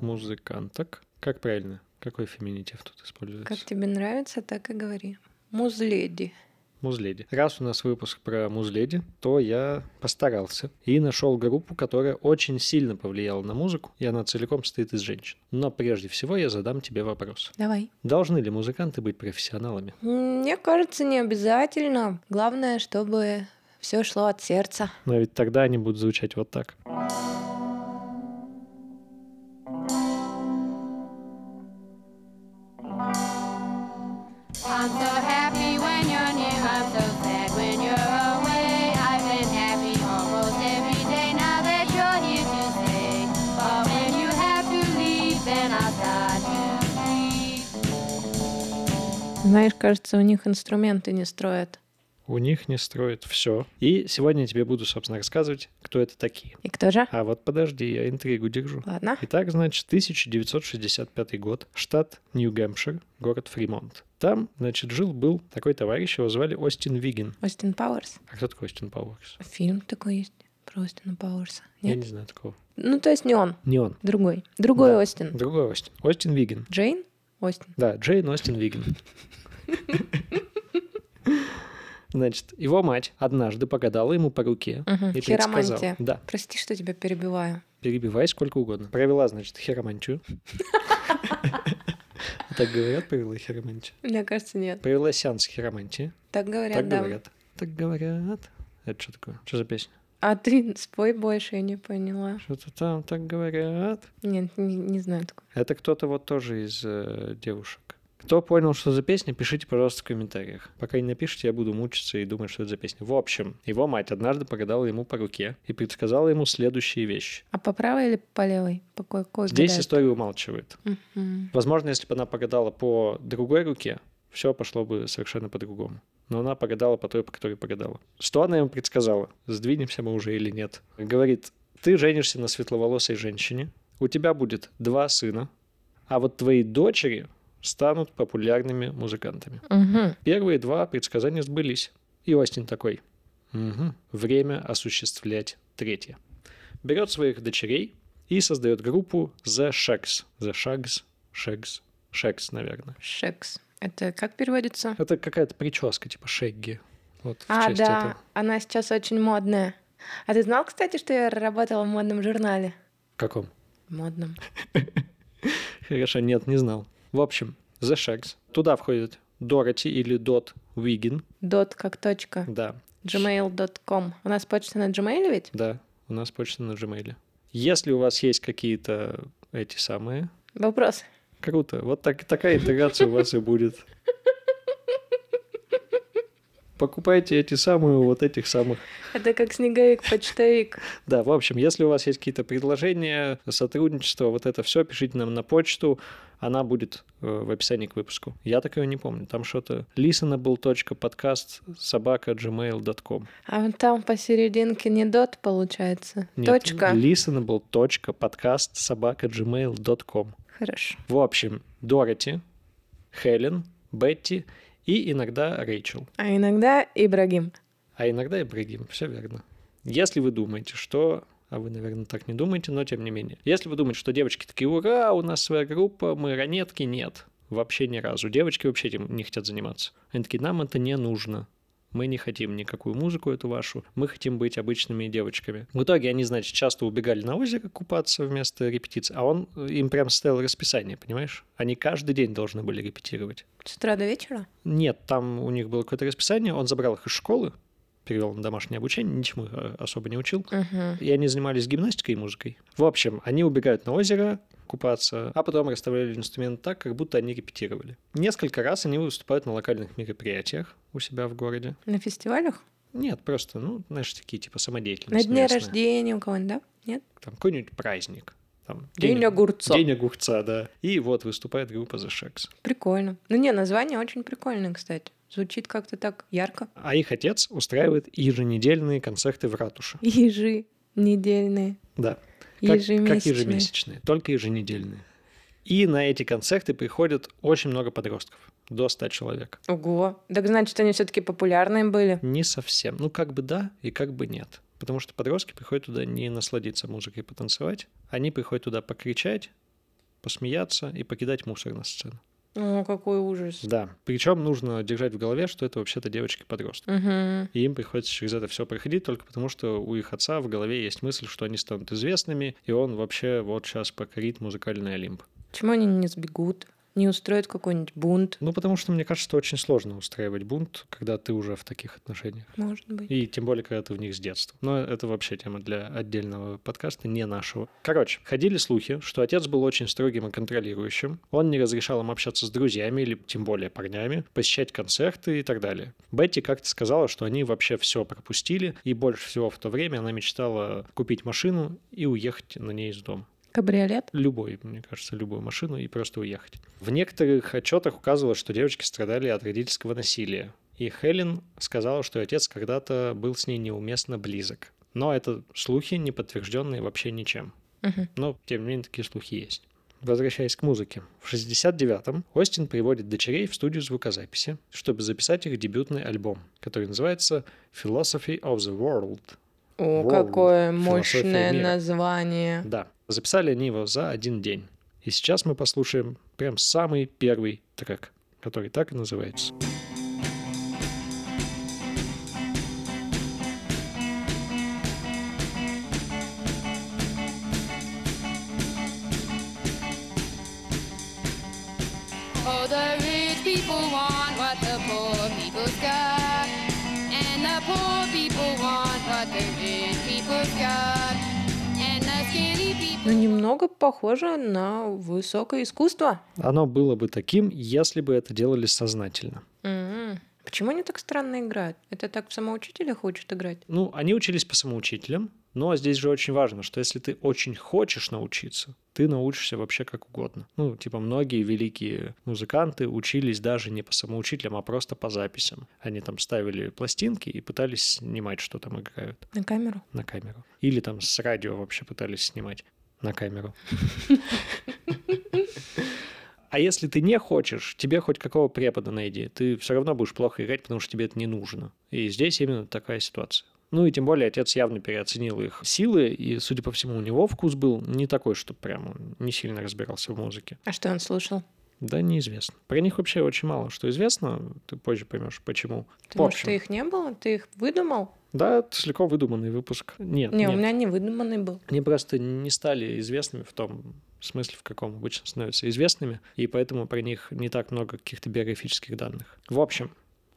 музыканток, как правильно? Какой феминитив тут используется? Как тебе нравится, так и говори. Музледи. Музледи. Раз у нас выпуск про музледи, то я постарался и нашел группу, которая очень сильно повлияла на музыку, и она целиком состоит из женщин. Но прежде всего я задам тебе вопрос. Давай. Должны ли музыканты быть профессионалами? Мне кажется, не обязательно. Главное, чтобы все шло от сердца. Но ведь тогда они будут звучать вот так. I'm so happy when you're near, I'm so sad when you're away. I've been happy almost every day now that you're here to stay. But when you have to leave, then I'll start to grieve. Знаешь, кажется, у них инструменты не строят. У них не строят все. И сегодня я тебе буду, собственно, рассказывать, кто это такие. И кто же? А вот подожди, я интригу держу. Ладно. Итак, значит, 1965 год, штат Нью-Гэмпшир, город Фримонт. Там, значит, жил-был такой товарищ, его звали Остин Вигин. Остин Пауэрс. А кто такой Остин Пауэрс? Фильм такой есть про Остина Пауэрса. Я Нет? не знаю такого. Ну, то есть не он. Не он. Другой. Другой Да. Остин. Другой Остин. Остин Вигин. Джейн? Остин. Да, Джейн Остин Вигин. Значит, его мать однажды погадала ему по руке Мгм. и. Хиромантия. Да, Прости, что тебя перебиваю. перебивай сколько угодно. Провела, значит, хиромантию. Так говорят, провела хиромантию. Мне кажется, нет. Провела сеанс хиромантии. Так говорят, Так говорят. Так говорят. Это что такое? Что за песня? А ты спой больше, я не поняла. Что-то там так говорят. Нет, не, не знаю такого. Это кто-то вот тоже из э, девушек. Кто понял, что за песня, пишите, пожалуйста, в комментариях. Пока не напишите, я буду мучиться и думать, что это за песня. В общем, его мать однажды погадала ему по руке и предсказала ему следующие вещи. А по правой или по левой? По какой Здесь гадают? история умалчивает. Мгм. Возможно, если бы она погадала по другой руке, все пошло бы совершенно по-другому. Но она погадала по той, по которой погадала. Что она ему предсказала? Сдвинемся мы уже или нет? Говорит, ты женишься на светловолосой женщине, у тебя будет два сына, а вот твои дочери станут популярными музыкантами. Мгм. Первые два предсказания сбылись. И Остин такой, «Мгм, время осуществлять третье. Берет своих дочерей и создает группу The Shags. The Shags, Shags, Шекс, наверное. Шекс. Это как переводится? Это какая-то прическа, типа шегги. Вот А, да, этого. она сейчас очень модная. А ты знал, кстати, что я работала в модном журнале? В каком? Модном. Хорошо, нет, не знал. В общем, The Shags. Туда входит Дороти или Дот Уигин. Дот как точка. Да, gmail.com. У нас почта на Gmail ведь? да, у нас почта на Gmail. Если у вас есть какие-то эти самые, Вопрос. круто. Вот так, такая интеграция у вас и будет. Покупайте эти самые вот этих самых. Это как снеговик-почтовик. Да, в общем, если у вас есть какие-то предложения, сотрудничество, вот это все, пишите нам на почту. Она будет э, в описании к выпуску. Я такое не помню. Там что-то listenable.podcast собака gmail.com. А там посерединке не дот получается. Нет, Точка. listenable.podcast собака gmail.com. Хорошо. В общем, Дороти, Хелен, Бетти и иногда Рэйчел. А иногда Ибрагим. А иногда Ибрагим. Все верно. Если вы думаете, что... А вы, наверное, так не думаете, но тем не менее. Если вы думаете, что девочки такие, ура, у нас своя группа, мы ранетки, нет. Вообще ни разу. Девочки вообще этим не хотят заниматься. Они такие, нам это не нужно. Мы не хотим никакую музыку эту вашу. Мы хотим быть обычными девочками. В итоге они, значит, часто убегали на озеро купаться вместо репетиции. А он им прям составил расписание, понимаешь? Они каждый день должны были репетировать. С утра до вечера? Нет, там у них было какое-то расписание, он забрал их из школы, перевел на домашнее обучение, ничему э, особо не учил. Угу. И они занимались гимнастикой и музыкой. В общем, они убегают на озеро купаться, а потом расставляли инструменты так, как будто они репетировали. Несколько раз они выступают на локальных мероприятиях у себя в городе. На фестивалях? Нет, просто, ну, знаешь, такие типа На самодеятельность дне местная. рождения у кого-нибудь, да? Нет? Там какой-нибудь праздник. Там, День огурца. День огурца, да. И вот выступает группа The Shacks. Прикольно. Ну не, название очень прикольное, кстати. Звучит как-то так ярко. А их отец устраивает еженедельные концерты в ратуше. Ежи недельные. Да. Как, как Ежемесячные. только еженедельные. И на эти концерты приходит очень много подростков, до 100 человек. Ого. Так значит, они все-таки популярные были. Не совсем. Ну, как бы да и как бы нет. Потому что подростки приходят туда не насладиться музыкой и потанцевать. Они приходят туда покричать, посмеяться и покидать мусор на сцену. О, какой ужас. Да. Причем нужно держать в голове, что это вообще-то девочки-подростки. Угу. И им приходится через это все проходить только потому, что у их отца в голове есть мысль, что они станут известными, и он вообще вот сейчас покорит музыкальный Олимп. Почему они не сбегут? Не устроят какой-нибудь бунт? Ну, потому что, мне кажется, очень сложно устраивать бунт, когда ты уже в таких отношениях. Может быть. И тем более, когда ты в них с детства. Но это вообще тема для отдельного подкаста, не нашего. Короче, ходили слухи, что отец был очень строгим и контролирующим. Он не разрешал им общаться с друзьями или тем более парнями, посещать концерты и так далее. Бетти как-то сказала, что они вообще все пропустили, и больше всего в то время она мечтала купить машину и уехать на ней из дома. Кабриолет? Любой, мне кажется, любую машину и просто уехать. В некоторых отчетах указывалось, что девочки страдали от родительского насилия. И Хелен сказала, что отец когда-то был с ней неуместно близок. Но это слухи, не подтвержденные вообще ничем. Мгм. Но, тем не менее, такие слухи есть. Возвращаясь к музыке. В 69-м Остин приводит дочерей в студию звукозаписи, чтобы записать их дебютный альбом, который называется «Philosophy of the World». О, Воу, какое мощное название. Да, записали они его за один день. И сейчас мы послушаем прям самый первый трек, который так и называется. Ну, немного похоже на высокое искусство. Оно было бы таким, если бы это делали сознательно. М. Почему они так странно играют? Это так в самоучителях учат играть? Ну, они учились по самоучителям, но здесь же очень важно, что если ты очень хочешь научиться, ты научишься вообще как угодно. Ну, типа, многие великие музыканты учились даже не по самоучителям, а просто по записям. Они там ставили пластинки и пытались снимать, что там играют. На камеру? на камеру. Или там с радио вообще пытались снимать на камеру. А если ты не хочешь, тебе хоть какого препода найди, ты все равно будешь плохо играть, потому что тебе это не нужно. И здесь именно такая ситуация. Ну и тем более отец явно переоценил их силы, и, судя по всему, у него вкус был не такой, что прям он не сильно разбирался в музыке. А что он слушал? Да, неизвестно. Про них вообще очень мало что известно. Ты позже поймешь, почему. В Потому что общем, их не было, ты их выдумал? да, это целиком выдуманный выпуск. Нет, Не, нет. у меня не выдуманный был. Они просто не стали известными в том смысле, в каком обычно становятся известными, и поэтому про них не так много каких-то биографических данных. В общем,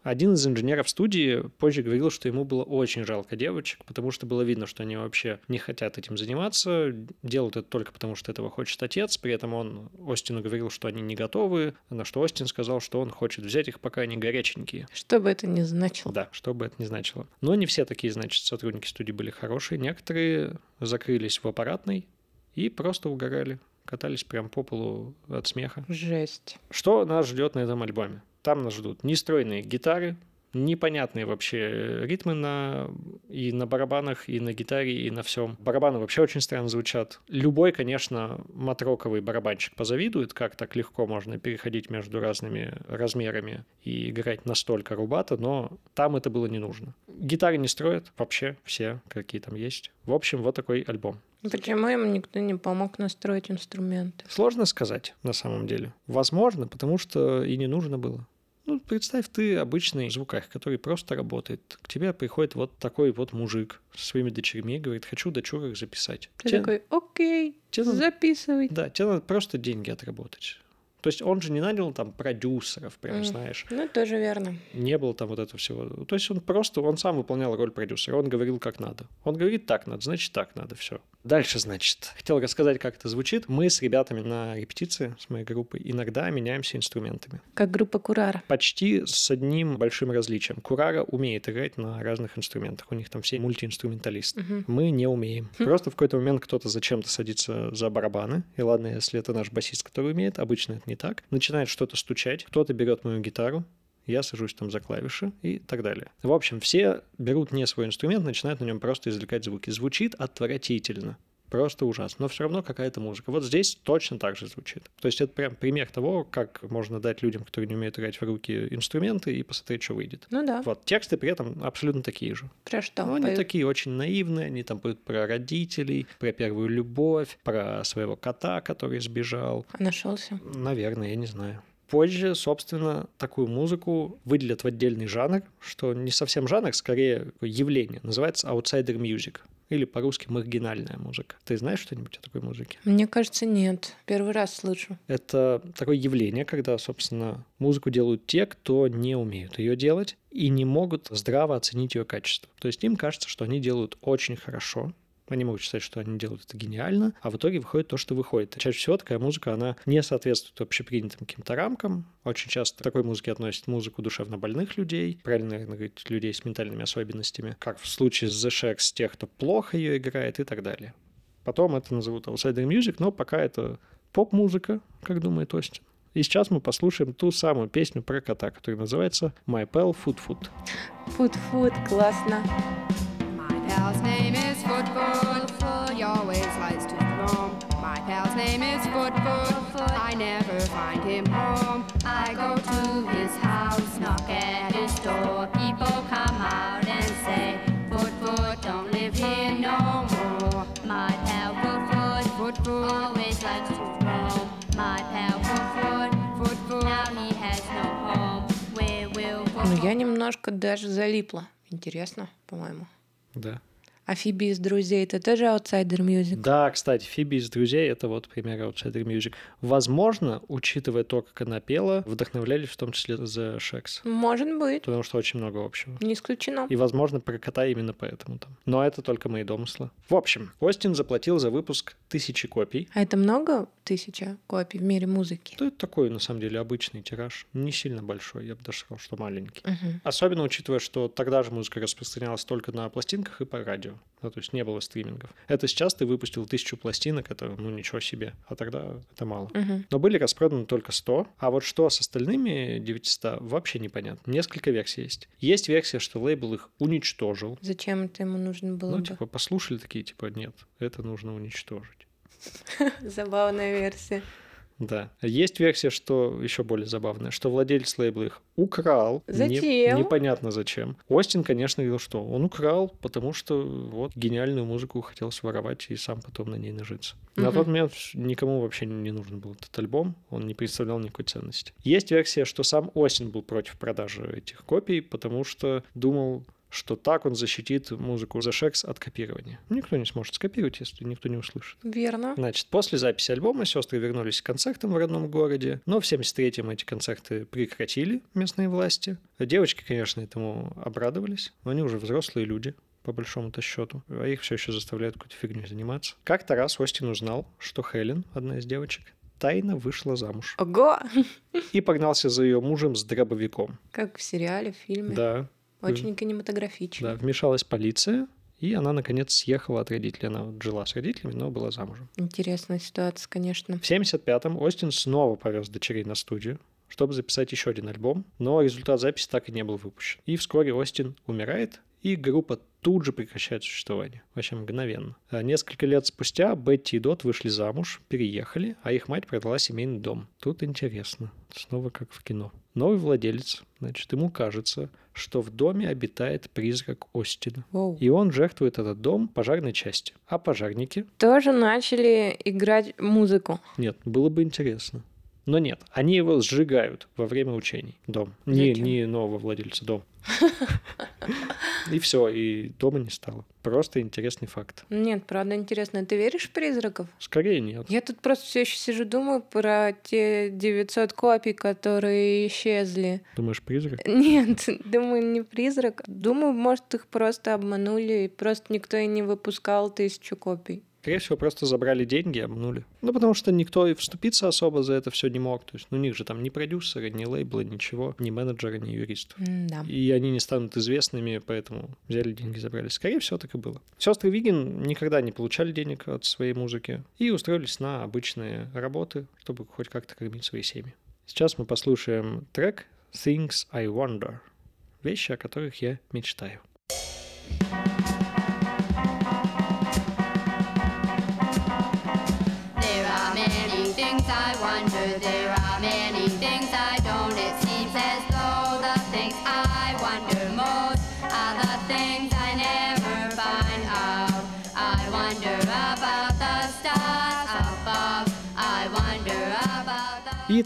один из инженеров студии позже говорил, что ему было очень жалко девочек, потому что было видно, что они вообще не хотят этим заниматься, делают это только потому, что этого хочет отец. При этом он Остину говорил, что они не готовы, на что Остин сказал, что он хочет взять их, пока они горяченькие. Что бы это ни значило. Да, что бы это ни значило. Но не все такие, значит, сотрудники студии были хорошие. Некоторые закрылись в аппаратной и просто угорали. Катались прям по полу от смеха. Жесть. Что нас ждет на этом альбоме? Там нас ждут нестройные гитары, непонятные вообще ритмы на, и на барабанах, и на гитаре, и на всем. Барабаны вообще очень странно звучат. Любой, конечно, матроковый барабанщик позавидует, как так легко можно переходить между разными размерами и играть настолько рубато, но там это было не нужно. Гитары не строят вообще все, какие там есть. В общем, вот такой альбом. Ну, Почему им никто не помог настроить инструменты? Сложно сказать на самом деле. Возможно, потому что и не нужно было. Ну, представь, ты обычный звукарь, который просто работает. К тебе приходит вот такой вот мужик со своими дочерьми и говорит, хочу дочурок записать. Ты Тебе- такой, окей, тебе надо- записывай. Да, тебе надо просто деньги отработать. То есть он же не нанял там продюсеров, прям, Мгм. знаешь. Ну, тоже верно. Не было там вот этого всего. То есть он просто, он сам выполнял роль продюсера. Он говорил, как надо. Он говорит, так надо, значит, так надо, все. Дальше, значит, хотел рассказать, как это звучит. Мы с ребятами на репетиции, с моей группой, иногда меняемся инструментами. Как группа Курара. Почти с одним большим различием. Курара умеет играть на разных инструментах. У них там все мультиинструменталисты. Мгм. Мы не умеем. Хм. Просто в какой-то момент кто-то зачем-то садится за барабаны. И ладно, если это наш басист, который умеет, обычно это не так. Начинает что-то стучать. Кто-то берет мою гитару, я сажусь там за клавиши и так далее. В общем, все берут не свой инструмент, начинают на нем просто извлекать звуки. Звучит отвратительно. Просто ужасно. Но все равно какая-то музыка. Вот здесь точно так же звучит. То есть это прям пример того, как можно дать людям, которые не умеют играть в руки, инструменты и посмотреть, что выйдет. Ну да. Вот, тексты при этом абсолютно такие же. Про что? Но они поют? такие очень наивные, они там поют про родителей, про первую любовь, про своего кота, который сбежал. А нашелся. Наверное, я не знаю. Позже, собственно, такую музыку выделят в отдельный жанр, что не совсем жанр, скорее явление. Называется outsider music. Или по-русски маргинальная музыка. Ты знаешь что-нибудь о такой музыке? Мне кажется, нет. Первый раз слышу. Это такое явление, когда, собственно, музыку делают те, кто не умеют ее делать и не могут здраво оценить ее качество. То есть им кажется, что они делают очень хорошо, они могут считать, что они делают это гениально, а в итоге выходит то, что выходит. Чаще всего такая музыка, она не соответствует общепринятым каким-то рамкам. Очень часто к такой музыке относят музыку душевно больных людей, правильно, наверное, говорить, людей с ментальными особенностями, как в случае с The Shacks, тех, кто плохо ее играет и так далее. Потом это назовут outsider music, но пока это поп-музыка, как думает Остин. И сейчас мы послушаем ту самую песню про кота, которая называется My Pal Foot Foot. Фуд-фуд, классно. My pal's name is Foot Foot. He always likes to roam. My pal's name is Foot Foot. I never find him home. I go to his house, knock at his door. People come out and say, Foot Foot, don't live here no more. My pal Foot Foot, Foot Foot, always likes to roam. My pal Foot Foot, Foot Foot, now he has no home. Where will Foot Ну, я немножко даже залипла. Интересно, по-моему. Да. А Фиби из друзей это тоже outsider music? Да, кстати, Фиби из «Друзей» — это вот пример outsider music. Возможно, учитывая то, как она пела, вдохновлялись в том числе The Shaggs. Может быть. Потому что очень много общего. Не исключено. И, возможно, про кота именно поэтому там. Но это только мои домыслы. В общем, Остин заплатил за выпуск тысячи копий. А это много тысяча копий в мире музыки? Это такой, на самом деле, обычный тираж. Не сильно большой, я бы даже сказал, что маленький. Мгм. Особенно учитывая, что тогда же музыка распространялась только на пластинках и по радио. Ну, то есть не было стримингов. Это сейчас ты выпустил тысячу пластинок, это, ну, ничего себе. А тогда это мало. Мгм. Но были распроданы только 100. А вот что с остальными 900, вообще непонятно. Несколько версий есть. Есть версия, что лейбл их уничтожил. Зачем это ему нужно было Ну, бы? типа, послушали такие, типа, нет, это нужно уничтожить. Забавная версия. Да. Есть версия, что еще более забавная, что владелец лейбла их украл. Не- Зачем? непонятно зачем. Остин, конечно, говорил, что он украл, потому что вот гениальную музыку хотел своровать и сам потом на ней нажиться. На Мгм. тот момент никому вообще не нужен был этот альбом, он не представлял никакой ценности. Есть версия, что сам Остин был против продажи этих копий, потому что думал, что так он защитит музыку The Shacks от копирования. Никто не сможет скопировать, если никто не услышит. Верно. Значит, после записи альбома сестры вернулись к концертам в родном городе, но в 73-м эти концерты прекратили местные власти. Девочки, конечно, этому обрадовались, но они уже взрослые люди, по большому-то счету, а их все еще заставляют какой-то фигней заниматься. Как-то раз Остин узнал, что Хелен, одна из девочек, тайно вышла замуж Ого! и погнался за ее мужем с дробовиком. Как в сериале, в фильме. Да, Очень кинематографично. да, вмешалась полиция, и она, наконец, съехала от родителей. Она вот жила с родителями, но была замужем. Интересная ситуация, конечно. В 75-м Остин снова повез дочерей на студию, чтобы записать еще один альбом, но результат записи так и не был выпущен. И вскоре Остин умирает, и группа тут же прекращает существование. Вообще мгновенно. А Несколько лет спустя Бетти и Дот вышли замуж, переехали, а их мать продала семейный дом. Тут интересно. Снова как в кино. Новый владелец, значит, ему кажется, что в доме обитает призрак Остина. Воу. И он жертвует этот дом пожарной части. А пожарники Тоже начали играть музыку. нет, было бы интересно. Но нет, они его сжигают во время учений. Дом. Не, не нового владельца, дом. И все, и дома не стало. Просто интересный факт. Нет, правда интересно. Ты веришь в призраков? Скорее нет. Я тут просто все еще сижу, думаю про те 900 копий, которые исчезли. Думаешь, призрак? Нет, думаю, не призрак. Думаю, может, их просто обманули, и просто никто и не выпускал тысячу копий. Скорее всего, просто забрали деньги и обманули. Ну, потому что никто и вступиться особо за это все не мог. То есть, ну, у них же там ни продюсеры, ни лейблы, ничего, ни менеджеры, ни юристов. Да. И они не станут известными, поэтому взяли деньги, забрали. Скорее всего, так и было. Сестры Вигин никогда не получали денег от своей музыки и устроились на обычные работы, чтобы хоть как-то кормить свои семьи. Сейчас мы послушаем трек Things I Wonder. Вещи, о которых я мечтаю. There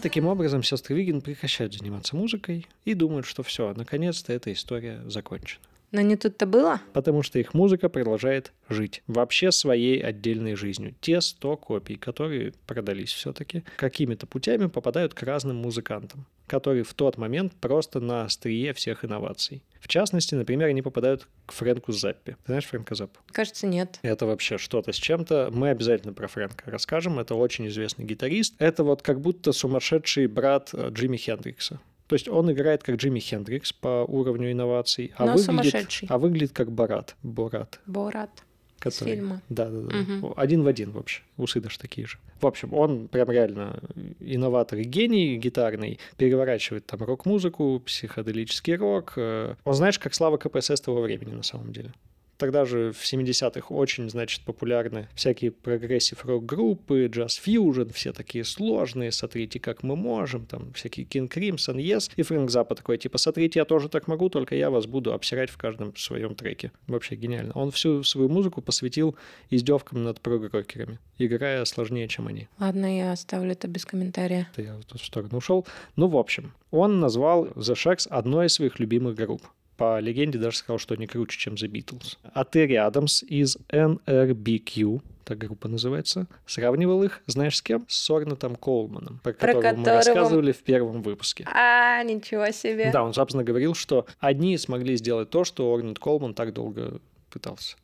Таким образом сестры Вигин прекращают заниматься музыкой и думают, что все, наконец-то эта история закончена. Но не тут-то было. потому что их музыка продолжает жить вообще своей отдельной жизнью. Те 100 копий, которые продались все-таки, какими-то путями попадают к разным музыкантам, которые в тот момент просто на острие всех инноваций. В частности, например, они попадают к Фрэнку Заппи. Ты знаешь Фрэнка Заппу? Кажется, нет. Это вообще что-то с чем-то. Мы обязательно про Фрэнка расскажем. Это очень известный гитарист. Это вот как будто сумасшедший брат э, Джимми Хендрикса. То есть он играет как Джимми Хендрикс по уровню инноваций, а, Но выглядит, а выглядит как Барат. Борат. Борат. Который... фильма. Да, да, да. Мгм. Один в один вообще. Усы даже такие же. В общем, он прям реально инноватор и гений гитарный. Переворачивает там рок-музыку, психоделический рок. Э, Он знаешь, как слава КПСС того времени на самом деле. Тогда же в 70-х очень, значит, популярны всякие progressive рок-группы, джаз-фьюжн, все такие сложные, смотрите, как мы можем, там всякие King Crimson, Yes, и Фрэнк Запа такой, типа, смотрите, я тоже так могу, только я вас буду обсирать в каждом своем треке. Вообще гениально. Он всю свою музыку посвятил издевкам над прог-рокерами, играя сложнее, чем они. Ладно, я оставлю это без комментария. Это я вот тут в сторону ушел. Ну, в общем, он назвал The Shacks одной из своих любимых групп. По легенде даже сказал, что они круче, чем The Beatles. А Терри Адамс из NRBQ, так группа называется, сравнивал их, знаешь, с кем? С Сорнатом Коулманом, про, Про которого мы которого- рассказывали в первом выпуске. А, ничего себе. Да, он, собственно, говорил, что одни смогли сделать то, что Орнет Колман так долго пытался.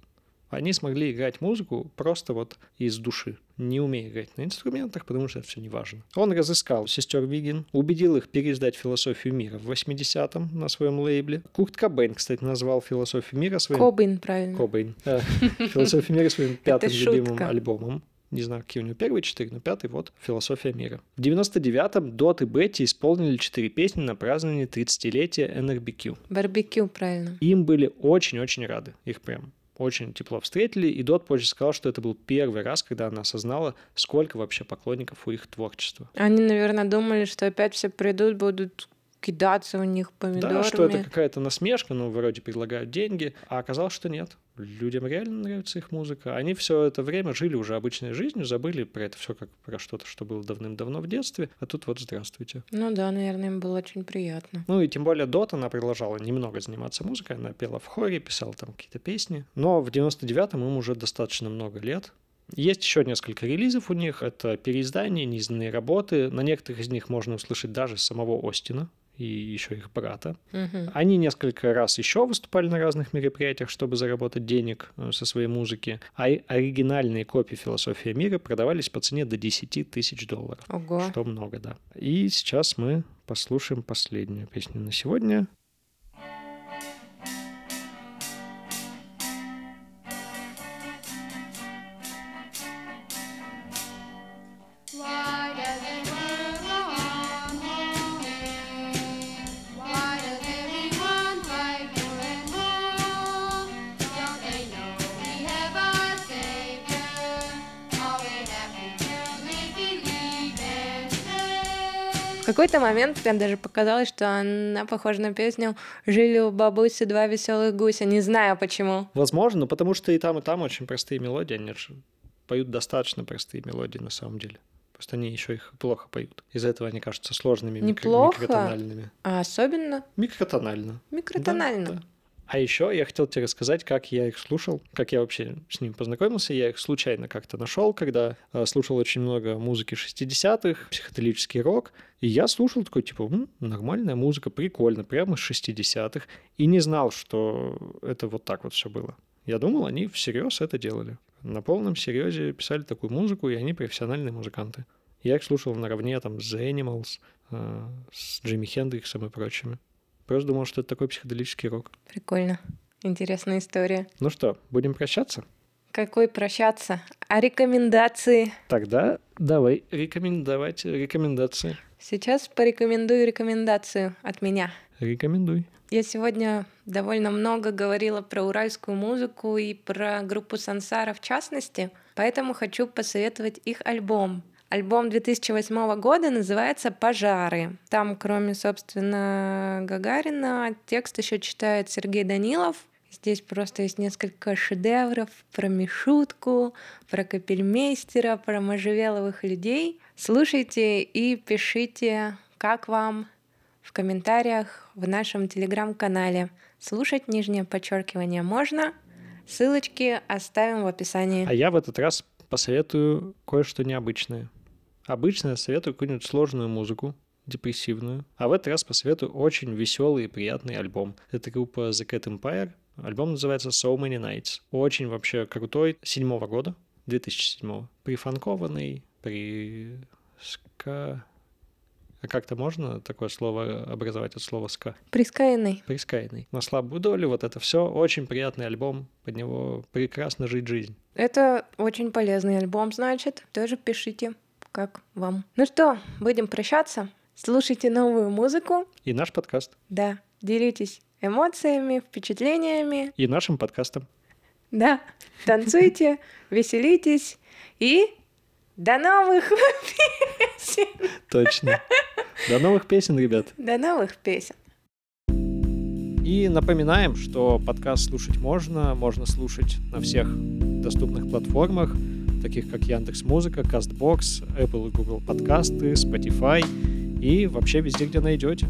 Они смогли играть музыку просто вот из души, не умея играть на инструментах, потому что это все не важно. Он разыскал сестер Вигин, убедил их переиздать «Философию мира» в 80-м на своем лейбле. Курт Кобейн, кстати, назвал «Философию мира» своим... Кобин, правильно. Кобейн. «Философию мира» своим пятым любимым альбомом. Не знаю, какие у него первые четыре, но пятый вот «Философия мира». В 99-м Дот и Бетти исполнили четыре песни на праздновании 30-летия NRBQ. Барбекю, правильно. Им были очень-очень рады. Их прям очень тепло встретили, и Дот позже сказал, что это был первый раз, когда она осознала, сколько вообще поклонников у их творчества. Они, наверное, думали, что опять все придут, будут кидаться у них помидорами. Да, что это какая-то насмешка, ну, вроде предлагают деньги, а оказалось, что нет. Людям реально нравится их музыка. Они все это время жили уже обычной жизнью, забыли про это все как про что-то, что было давным-давно в детстве, а тут вот здравствуйте. Ну да, наверное, им было очень приятно. Ну и тем более Дот, она продолжала немного заниматься музыкой, она пела в хоре, писала там какие-то песни, но в 99-м им уже достаточно много лет, есть еще несколько релизов у них. Это переиздания, неизданные работы. На некоторых из них можно услышать даже самого Остина и еще их брата. Мгм. Они несколько раз еще выступали на разных мероприятиях, чтобы заработать денег э, со своей музыки. А оригинальные копии «Философия мира» продавались по цене до 10 тысяч долларов. Ого. Что много, да. И сейчас мы послушаем последнюю песню на сегодня. Какой-то момент мне даже показалось, что она похожа на песню «Жили у бабуси два веселых гуся». Не знаю почему. Возможно, но потому что и там, и там очень простые мелодии. Они же поют достаточно простые мелодии на самом деле. Просто они еще их плохо поют. Из-за этого они кажутся сложными, Неплохо. микротональными. А особенно Микротонально. микротонально. Да, да. А еще я хотел тебе рассказать, как я их слушал, как я вообще с ними познакомился. Я их случайно как-то нашел, когда э, слушал очень много музыки 60-х, психоделический рок. И я слушал такой, типа, «М, нормальная музыка, прикольно, прямо из 60-х. И не знал, что это вот так вот все было. Я думал, они всерьез это делали. На полном серьезе писали такую музыку, и они профессиональные музыканты. Я их слушал наравне там с The Animals, э, с Джимми Хендриксом и прочими. Просто думал, что это такой психоделический рок. Прикольно. Интересная история. Ну что, будем прощаться? Какой прощаться? А рекомендации? Тогда давай рекомендовать рекомендации. Сейчас порекомендую рекомендацию от меня. Рекомендуй. Я сегодня довольно много говорила про уральскую музыку и про группу Сансара в частности, поэтому хочу посоветовать их альбом. Альбом 2008 года называется «Пожары». Там, кроме, собственно, Гагарина, текст еще читает Сергей Данилов. Здесь просто есть несколько шедевров про Мишутку, про Капельмейстера, про можжевеловых людей. Слушайте и пишите, как вам в комментариях в нашем телеграм-канале. Слушать нижнее подчеркивание можно. Ссылочки оставим в описании. А я в этот раз посоветую кое-что необычное. Обычно советую какую-нибудь сложную музыку, депрессивную. А в этот раз посоветую очень веселый и приятный альбом. Это группа The Cat Empire. Альбом называется So Many Nights. Очень вообще крутой. Седьмого года, 2007 Прифанкованный, при ска... А как-то можно такое слово образовать от слова ска? Прискаянный. Прискайный. На слабую долю вот это все. Очень приятный альбом. Под него прекрасно жить жизнь. Это очень полезный альбом, значит. Тоже пишите, как вам. Ну что, будем прощаться. Слушайте новую музыку. И наш подкаст. Да, делитесь эмоциями, впечатлениями. И нашим подкастом. Да, танцуйте, веселитесь и до новых песен. Точно. До новых песен, ребят. До новых песен. И напоминаем, что подкаст слушать можно. Можно слушать на всех доступных платформах, таких как Яндекс Музыка, Castbox, Apple и Google подкасты, Spotify и вообще везде, где найдете.